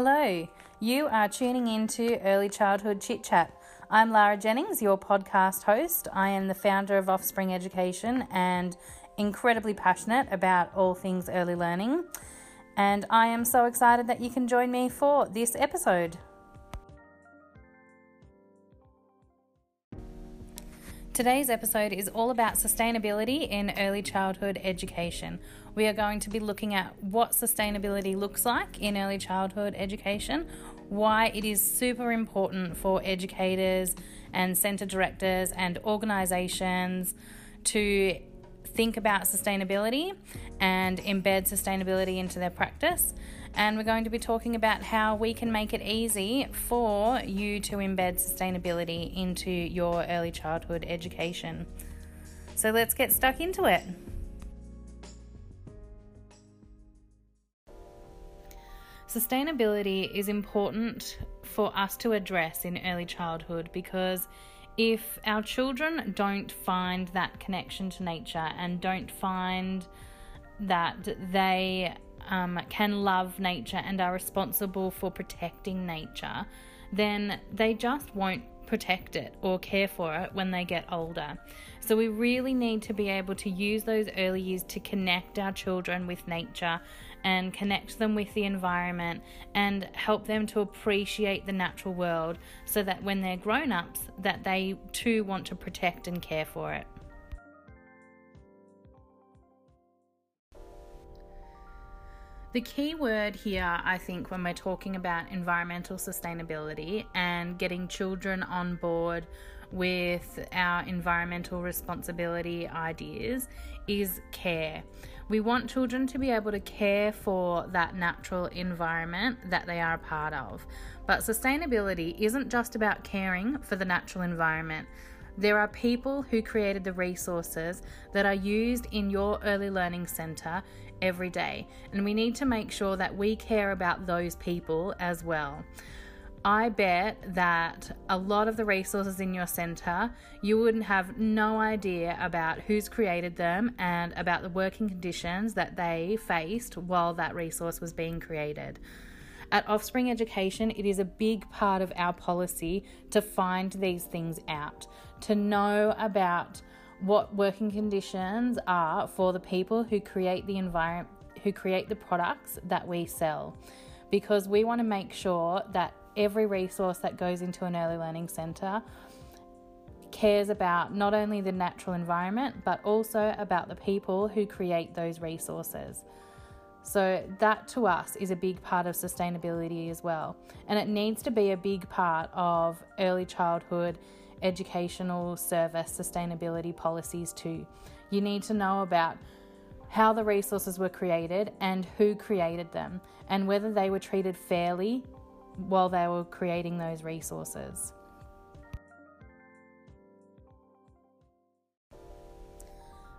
Hello, you are tuning into Early Childhood Chit Chat. I'm Lara Jennings, your podcast host. I am the founder of Offspring Education and incredibly passionate about all things early learning. And I am so excited that you can join me for this episode. Today's episode is all about sustainability in early childhood education. We are going to be looking at what sustainability looks like in early childhood education, why it is super important for educators and centre directors and organisations to think about sustainability and embed sustainability into their practice. And we're going to be talking about how we can make it easy for you to embed sustainability into your early childhood education. So let's get stuck into it. Sustainability is important for us to address in early childhood because if our children don't find that connection to nature and don't find that they um, can love nature and are responsible for protecting nature, then they just won't protect it or care for it when they get older. So, we really need to be able to use those early years to connect our children with nature and connect them with the environment and help them to appreciate the natural world so that when they're grown-ups that they too want to protect and care for it. The key word here, I think, when we're talking about environmental sustainability and getting children on board with our environmental responsibility ideas is care. We want children to be able to care for that natural environment that they are a part of. But sustainability isn't just about caring for the natural environment. There are people who created the resources that are used in your early learning centre every day, and we need to make sure that we care about those people as well. I bet that a lot of the resources in your center, you wouldn't have no idea about who's created them and about the working conditions that they faced while that resource was being created. At Offspring Education, it is a big part of our policy to find these things out, to know about what working conditions are for the people who create the environment who create the products that we sell because we want to make sure that every resource that goes into an early learning centre cares about not only the natural environment but also about the people who create those resources. So, that to us is a big part of sustainability as well. And it needs to be a big part of early childhood educational service sustainability policies too. You need to know about how the resources were created and who created them, and whether they were treated fairly while they were creating those resources.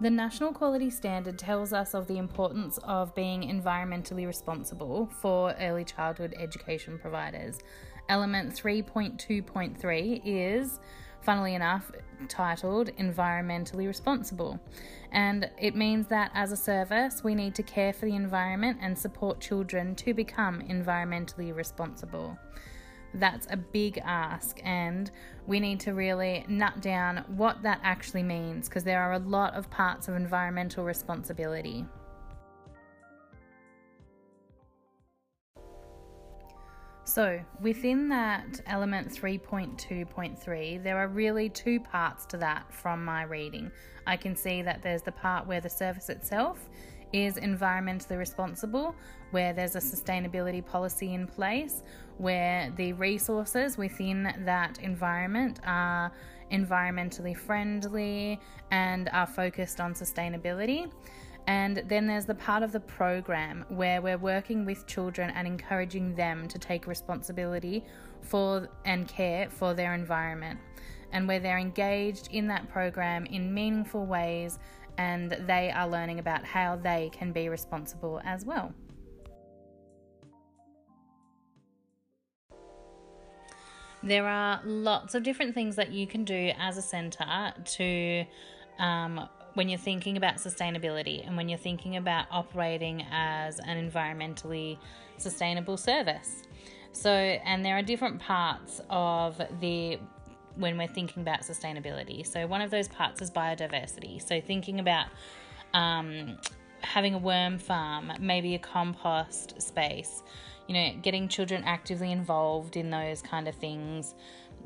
The National Quality Standard tells us of the importance of being environmentally responsible for early childhood education providers. Element 3.2.3 is funnily enough, titled Environmentally Responsible. And it means that as a service, we need to care for the environment and support children to become environmentally responsible. That's a big ask, and we need to really nut down what that actually means because there are a lot of parts of environmental responsibility. So, within that element 3.2.3, there are really two parts to that from my reading. I can see that there's the part where the service itself is environmentally responsible, where there's a sustainability policy in place, where the resources within that environment are environmentally friendly and are focused on sustainability. And then there's the part of the program where we're working with children and encouraging them to take responsibility for and care for their environment. And where they're engaged in that program in meaningful ways and they are learning about how they can be responsible as well. There are lots of different things that you can do as a centre to um, when you're thinking about sustainability and when you're thinking about operating as an environmentally sustainable service. So, and there are different parts of the when we're thinking about sustainability. So, one of those parts is biodiversity. So, thinking about um, having a worm farm, maybe a compost space, you know, getting children actively involved in those kind of things,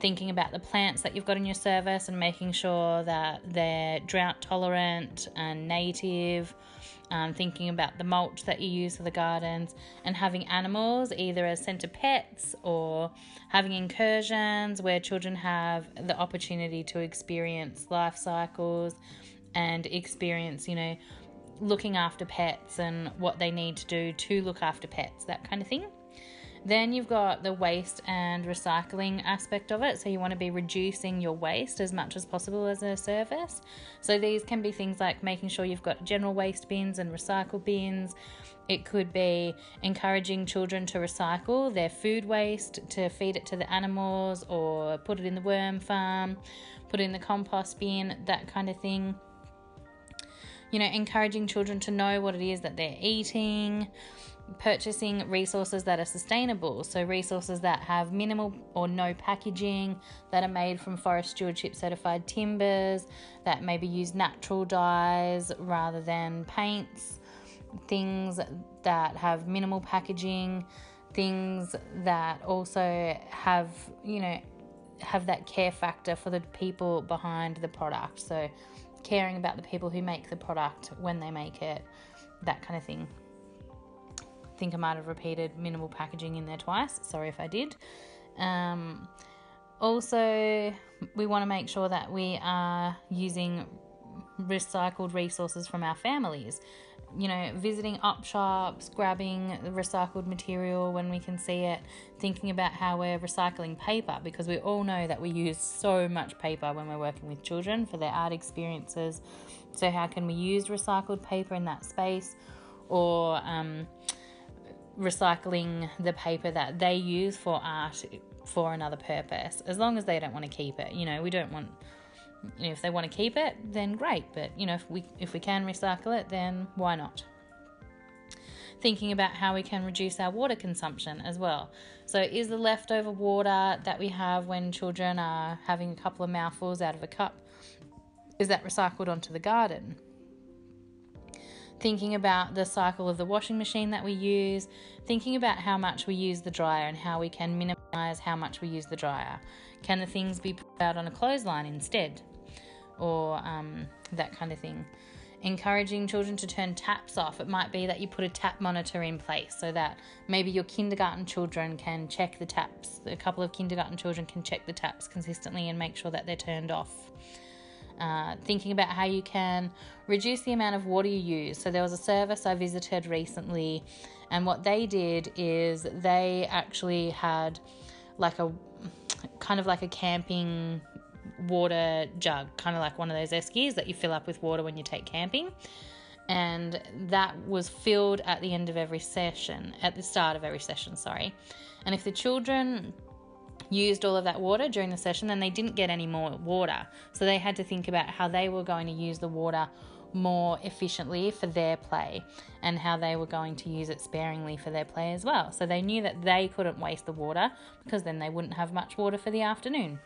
thinking about the plants that you've got in your service and making sure that they're drought tolerant and native um, thinking about the mulch that you use for the gardens, and having animals either as centre pets or having incursions where children have the opportunity to experience life cycles and experience, you know, looking after pets and what they need to do to look after pets, that kind of thing. Then you've got the waste and recycling aspect of it. So you want to be reducing your waste as much as possible as a service. So these can be things like making sure you've got general waste bins and recycle bins. It could be encouraging children to recycle their food waste to feed it to the animals or put it in the worm farm, put it in the compost bin, that kind of thing you know, encouraging children to know what it is that they're eating, purchasing resources that are sustainable, so resources that have minimal or no packaging, that are made from forest stewardship certified timbers, that maybe use natural dyes rather than paints, things that have minimal packaging, things that also have, you know, have that care factor for the people behind the product. So, caring about the people who make the product when they make it, that kind of thing I think I might have repeated minimal packaging in there twice. Sorry if I did. Um, also, we want to make sure that we are using recycled resources from our families. You know, visiting op shops, grabbing recycled material when we can see it, thinking about how we're recycling paper because we all know that we use so much paper when we're working with children for their art experiences. So, how can we use recycled paper in that space? Or, um, recycling the paper that they use for art for another purpose, as long as they don't want to keep it. You know, we don't want. You know, if they want to keep it, then great. But you know, if we if we can recycle it, then why not? Thinking about how we can reduce our water consumption as well. So, is the leftover water that we have when children are having a couple of mouthfuls out of a cup, is that recycled onto the garden? thinking about the cycle of the washing machine that we use, thinking about how much we use the dryer and how we can how much we use the dryer. Can the things be put out on a clothesline instead? Or um, that kind of thing. Encouraging children to turn taps off. It might be that you put a tap monitor in place so that maybe your kindergarten children can check the taps. A couple of kindergarten children can check the taps consistently and make sure that they're turned off. Uh, thinking about how you can reduce the amount of water you use. So, there was a service I visited recently, and what they did is they actually had like a kind of like a camping water jug, kind of like one of those eskies that you fill up with water when you take camping. And that was filled at the end of every session, at the start of every session, sorry. And if the children used all of that water during the session, then they didn't get any more water. So they had to think about how they were going to use the water more efficiently for their play and how they were going to use it sparingly for their play as well. So they knew that they couldn't waste the water because then they wouldn't have much water for the afternoon.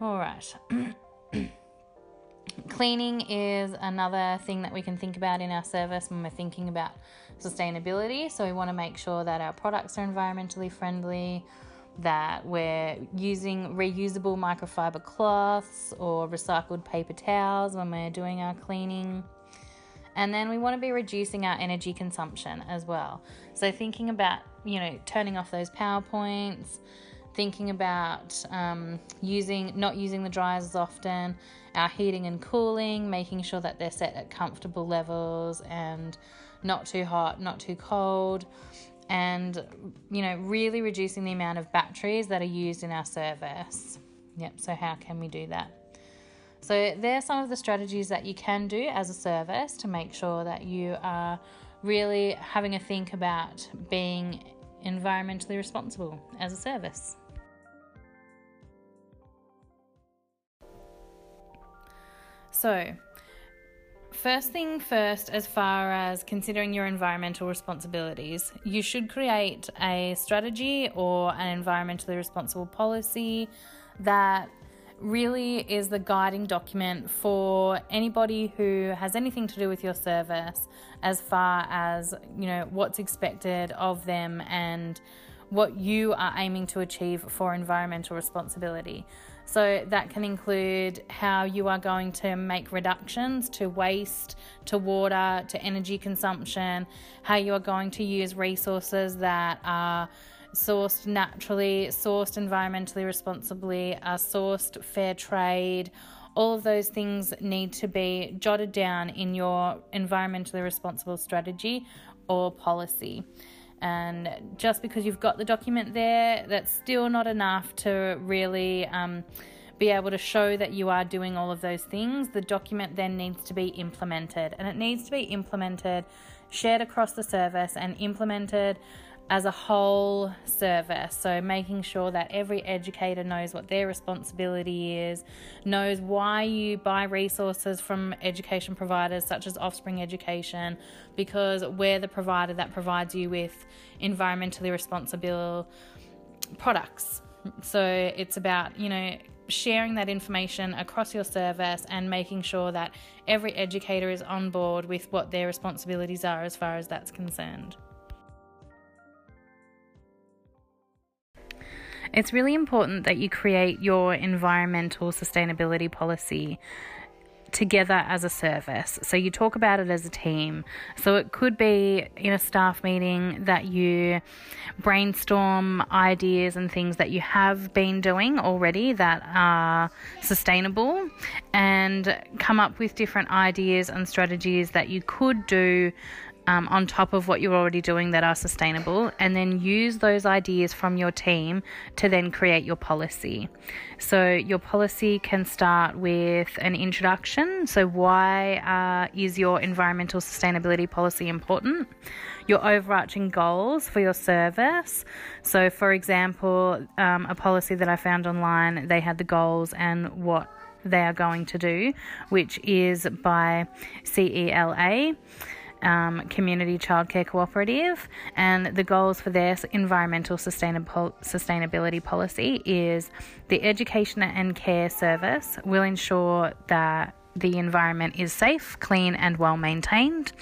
All right. Cleaning is another thing that we can think about in our service when we're thinking about sustainability. So we want to make sure that our products are environmentally friendly, that we're using reusable microfiber cloths or recycled paper towels when we're doing our cleaning. And then we want to be reducing our energy consumption as well. So, thinking about, you know, turning off those PowerPoints, thinking about um, using, not using the dryers as often, our heating and cooling, making sure that they're set at comfortable levels and not too hot, not too cold and you know really reducing the amount of batteries that are used in our service. Yep so how can we do that? So there are some of the strategies that you can do as a service to make sure that you are really having a think about being environmentally responsible as a service. So first thing first, as far as considering your environmental responsibilities, you should create a strategy or an environmentally responsible policy that really is the guiding document for anybody who has anything to do with your service as far as you know what's expected of them and what you are aiming to achieve for environmental responsibility. So that can include how you are going to make reductions to waste, to water, to energy consumption, how you are going to use resources that are sourced naturally, sourced environmentally responsibly, are sourced fair trade. All of those things need to be jotted down in your environmentally responsible strategy or policy. And just because you've got the document there, that's still not enough to really um, be able to show that you are doing all of those things. The document then needs to be implemented, and it needs to be implemented, shared across the service, and implemented as a whole service. So, making sure that every educator knows what their responsibility is, knows why you buy resources from education providers such as Offspring Education, because we're the provider that provides you with environmentally responsible products. So, it's about, you know, sharing that information across your service and making sure that every educator is on board with what their responsibilities are as far as that's concerned. It's really important that you create your environmental sustainability policy together as a service. So you talk about it as a team. So it could be in a staff meeting that you brainstorm ideas and things that you have been doing already that are sustainable and come up with different ideas and strategies that you could do um, on top of what you're already doing that are sustainable, and then use those ideas from your team to then create your policy. So, your policy can start with an introduction. So, why uh, is your environmental sustainability policy important? Your overarching goals for your service. So, for example, um, a policy that I found online, they had the goals and what they are going to do, which is by CELA um, Community Childcare Cooperative, and the goals for their environmental sustainability policy is the education and care service will ensure that the environment is safe, clean, and well maintained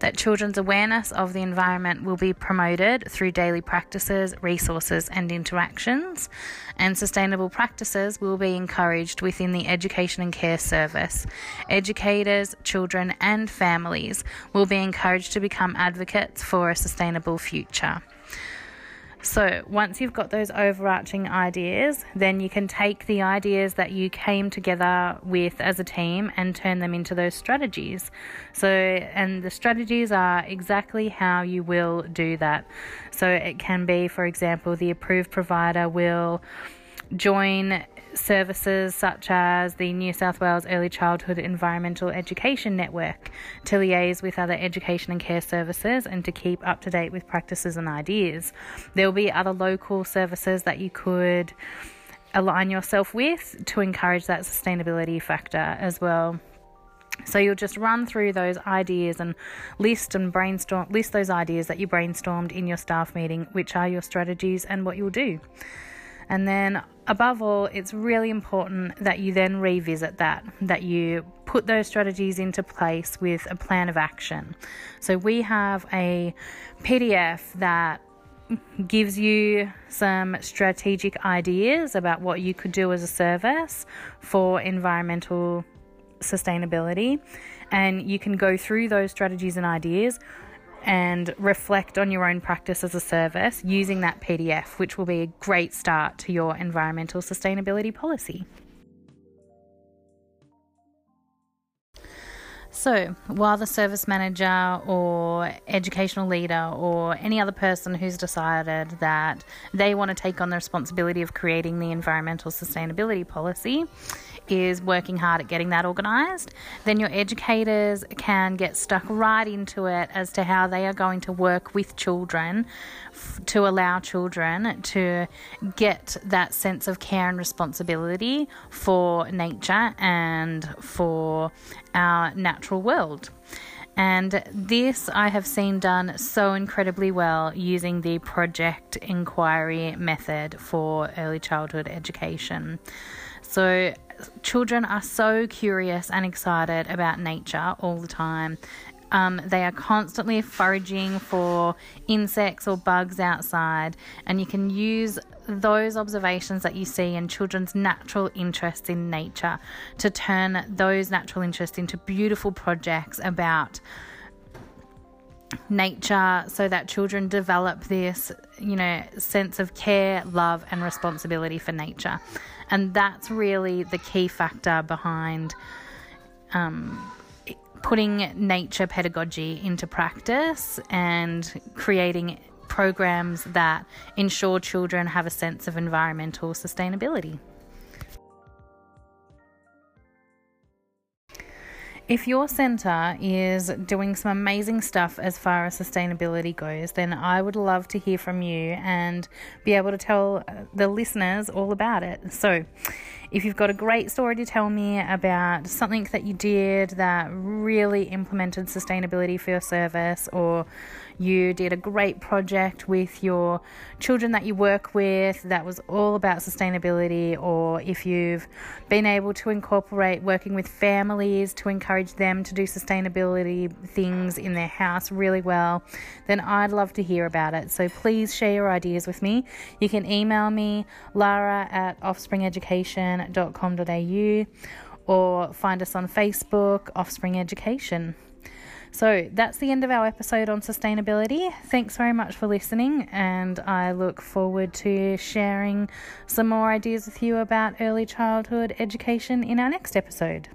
that children's awareness of the environment will be promoted through daily practices, resources, and interactions, and sustainable practices will be encouraged within the education and care service. Educators, children, and families will be encouraged to become advocates for a sustainable future. So, once you've got those overarching ideas, then you can take the ideas that you came together with as a team and turn them into those strategies. So, and the strategies are exactly how you will do that. So, it can be, for example, the approved provider will join services such as the New South Wales Early Childhood Environmental Education Network to liaise with other education and care services and to keep up to date with practices and ideas. There will be other local services that you could align yourself with to encourage that sustainability factor as well. So you'll just run through those ideas and list and brainstorm list those ideas that you brainstormed in your staff meeting, which are your strategies and what you'll do. And then, above all, it's really important that you then revisit that, that you put those strategies into place with a plan of action. So, we have a PDF that gives you some strategic ideas about what you could do as a service for environmental sustainability. And you can go through those strategies and ideas and reflect on your own practice as a service using that PDF, which will be a great start to your environmental sustainability policy. So, while the service manager or educational leader or any other person who's decided that they want to take on the responsibility of creating the environmental sustainability policy is working hard at getting that organised, then your educators can get stuck right into it as to how they are going to work with children f- to allow children to get that sense of care and responsibility for nature and for our natural world. And this I have seen done so incredibly well using the project inquiry method for early childhood education. So, children are so curious and excited about nature all the time. Um, they are constantly foraging for insects or bugs outside, and you can use those observations that you see in children's natural interest in nature to turn those natural interests into beautiful projects about nature so that children develop this, you know, sense of care, love, and responsibility for nature. And that's really the key factor behind um, putting nature pedagogy into practice and creating programs that ensure children have a sense of environmental sustainability. If your centre is doing some amazing stuff as far as sustainability goes, then I would love to hear from you and be able to tell uh, the listeners all about it. So, if you've got a great story to tell me about something that you did that really implemented sustainability for your service, or you did a great project with your children that you work with that was all about sustainability, or if you've been able to incorporate working with families to encourage them to do sustainability things in their house really well, then I'd love to hear about it. So please share your ideas with me. You can email me, lara at offspringeducation.com.au, or find us on Facebook, Offspring Education. So that's the end of our episode on sustainability. Thanks very much for listening, and I look forward to sharing some more ideas with you about early childhood education in our next episode.